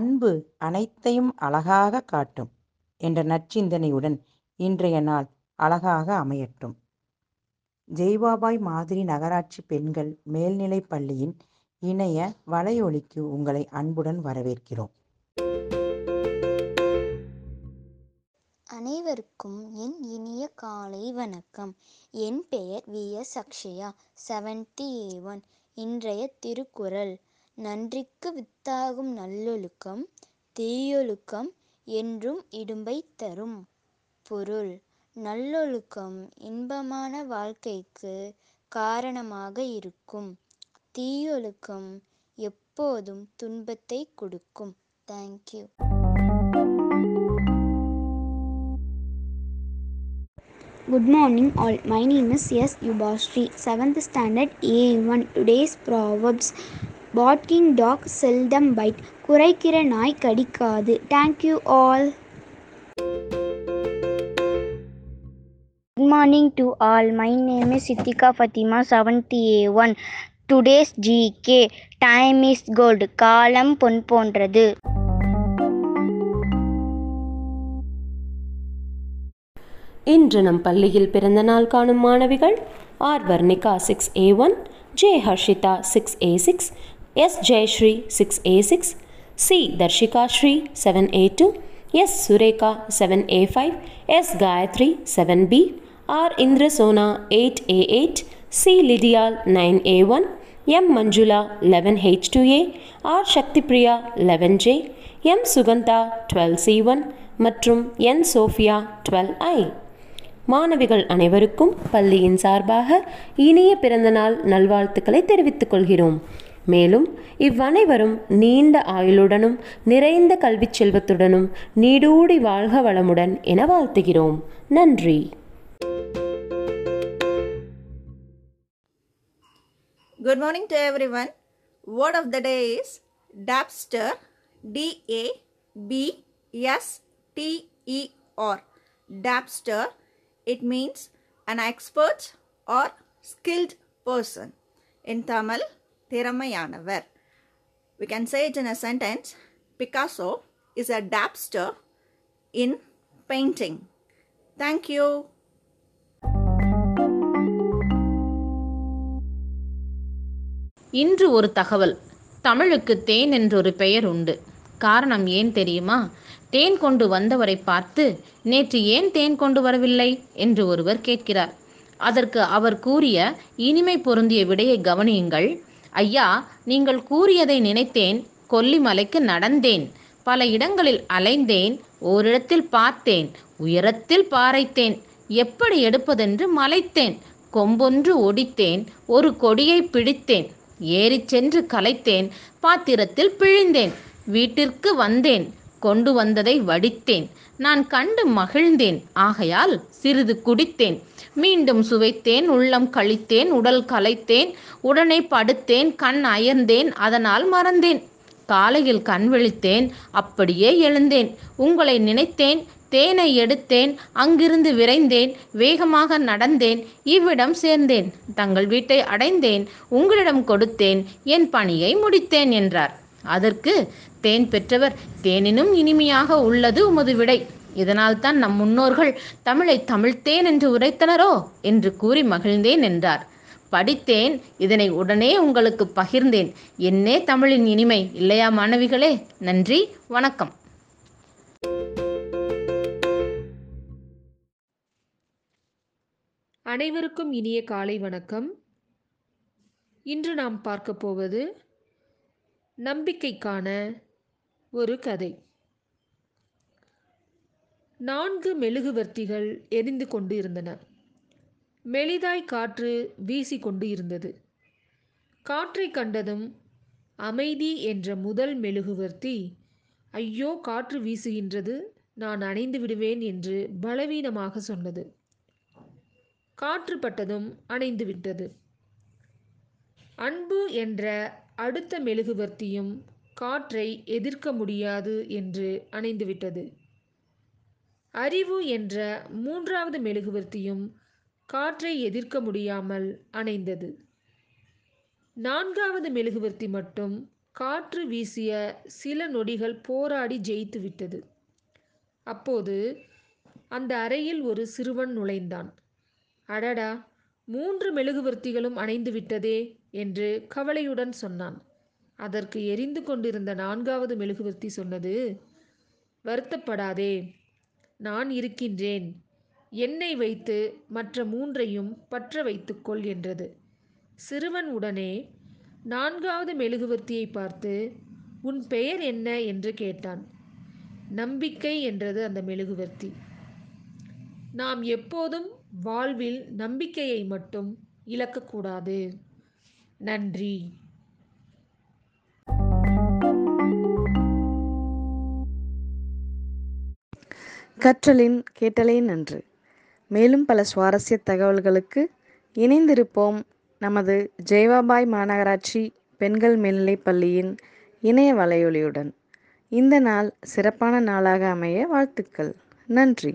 அன்பு அனைத்தையும் அழகாக காட்டும் என்ற நற்சிந்தனையுடன் இன்றைய நாள் அழகாக அமையட்டும். ஜெய்பாபாய் மாதிரி நகராட்சி பெண்கள் மேல்நிலைப் பள்ளியின் இணைய வலையொலிக்கு உங்களை அன்புடன் வரவேற்கிறோம். அனைவருக்கும் என் இனிய காலை வணக்கம். என் பெயர் V S Akshaya seventy A one இன்றைய திருக்குறள். நன்றிக்கு வித்தாகும் நல்லொழுக்கம் தீயொழுக்கம் என்றும் இடும்பை தரும் பொருள் நல்லொழுக்கம் இன்பமான வாழ்க்கைக்கு காரணமாக இருக்கும் தீயொழுக்கம் எப்போதும் துன்பத்தை கொடுக்கும் thank you Good morning, all. My name is S. Yubashri, 7th standard A1. Today's Proverbs barking dog seldom bite குறைக்கிற நாய் கடிக்காது thank you all good Good morning to all. My Sitika is Sitika A one today's GK time is gold. காலம் பொன் போன்றது இன்று நம் பள்ளியில் பிறந்த நாள் காணும் மாணவிகள் R Varnika six A one J Harshitha six A six S Jayashree six A six C Dharshika Sri seven A two S Sureka seven A five S Gayathri seven B R Indrasona eight A eight C Lidiyal nine A one M Manjula eleven H two A R Sakthi Priya eleven J M Sugandha twelve C one மற்றும் N Sofia twelve ஐ மாணவிகள் அனைவருக்கும் பள்ளியின் சார்பாக இனிய பிறந்தநாள் நல்வாழ்த்துக்களை தெரிவித்துக் கொள்கிறோம். மேலும் இவ்வனைவரும் நீண்ட ஆயுளுடனும் நிறைந்த கல்விச் செல்வத்துடனும் நீடூடி வாழ்க வளமுடன் என வாழ்த்துகிறோம் நன்றி good morning to everyone word of the day is dabster D A B-S-T-E-R. Dabster, it means an expert or skilled person. In Tamil, திறமையானவர். We can say it in a sentence Picasso is a dapster in painting thank you இன்று ஒரு தகவல். தமிழுக்கு தேன் என்றொரு பெயர் உண்டு. காரணம் ஏன் தெரியுமா? தேன் கொண்டு வந்தவரை பார்த்து நேற்று ஏன் தேன் கொண்டு வரவில்லை? என்று ஒருவர் கேட்கிறார். அதற்கு அவர் கூறிய இனிமை பொருந்திய விடையை கவனியுங்கள். ஐயா நீங்கள் கூறியதை நினைத்தேன் கொல்லிமலைக்கு நடந்தேன். பல இடங்களில் அலைந்தேன் ஓரிடத்தில் பார்த்தேன் உயரத்தில் பாறைத்தேன் எப்படி எடுப்பதென்று மலைத்தேன். கொம்பொன்று ஒடித்தேன் ஒரு கொடியை பிடித்தேன். ஏறிச் சென்று கலைத்தேன் பாத்திரத்தில் பிழிந்தேன் வீட்டிற்கு வந்தேன். கொண்டு வந்ததை வடித்தேன். நான் கண்டு மகிழ்ந்தேன். ஆகையால் சிறிது குடித்தேன். மீண்டும் சுவைத்தேன். உள்ளம் கழித்தேன். உடல் கலைத்தேன். உடனே படுத்தேன். கண் அயர்ந்தேன். அதனால் மறந்தேன். காலையில் கண் விழித்தேன். அப்படியே எழுந்தேன். உங்களை நினைத்தேன். தேனை எடுத்தேன். அங்கிருந்து விரைந்தேன். வேகமாக நடந்தேன். இவ்விடம் சேர்ந்தேன். தங்கள் வீட்டை அடைந்தேன். உங்களிடம் கொடுத்தேன். என் பணியை முடித்தேன் என்றார். அதற்கு தேன் பெற்றவர் தேனினும் இனிமையாக உள்ளது உமது விடை. இதனால்தான் நம் முன்னோர்கள் தமிழை தமிழ்த்தேன் என்று உரைத்தனரோ? என்று கூறி மகிழ்ந்தேன் என்றார். படித்தேன் இதனை உடனே உங்களுக்கு பகிர்ந்தேன். என்னே தமிழின் இனிமை. இல்லையா மாணவிகளே? நன்றி வணக்கம். அனைவருக்கும் இனிய காலை வணக்கம். இன்று நாம் பார்க்க போவது நம்பிக்கைக்கான ஒரு கதை. நான்கு மெழுகுவர்த்திகள் எரிந்து கொண்டு இருந்தன மெலிதாய் காற்று வீசிக்கொண்டு இருந்தது காற்றை கண்டதும் அமைதி என்ற முதல் மெழுகுவர்த்தி ஐயோ காற்று வீசுகின்றது நான் அணைந்து விடுவேன் என்று பலவீனமாக சொன்னது. காற்று பட்டதும் அணைந்து விட்டது. அன்பு என்ற அடுத்த மெழுகுவர்த்தியும் காற்றை எதிர்க்க முடியாது என்று அணைந்துவிட்டது. அறிவு என்ற மூன்றாவது மெழுகுவர்த்தியும் காற்றை எதிர்க்க முடியாமல் அணைந்தது. நான்காவது மெழுகுவர்த்தி மட்டும் காற்று வீசிய சில நொடிகள் போராடி ஜெயித்து விட்டது அப்போது அந்த அறையில் ஒரு சிறுவன் நுழைந்தான். அடடா! மூன்று மெழுகுவர்த்திகளும் அணைந்து விட்டதே என்று கவலையுடன் சொன்னான். அதற்கு எரிந்து கொண்டிருந்த நான்காவது மெழுகுவர்த்தி சொன்னது வருத்தப்படாதே நான் இருக்கின்றேன். என்னை வைத்து மற்ற மூன்றையும் பற்ற வைத்துக்கொள் என்றது. சிறுவன் உடனே நான்காவது மெழுகுவர்த்தியை பார்த்து உன் பெயர் என்ன? என்று கேட்டான். நம்பிக்கை என்றது அந்த மெழுகுவர்த்தி. நாம் எப்போதும் வாழ்வில் நம்பிக்கையை மட்டும் இழக்கக்கூடாது. நன்றி. கற்றலின் கேட்டலே நன்று. மேலும் பல சுவாரஸ்ய தகவல்களுக்கு இணைந்திருப்போம் நமது ஜெயவாபாய் மாநகராட்சி பெண்கள் மேல்நிலைப் பள்ளியின் இணைய வலையொலியுடன். இந்த நாள் சிறப்பான நாளாக அமைய வாழ்த்துக்கள். நன்றி.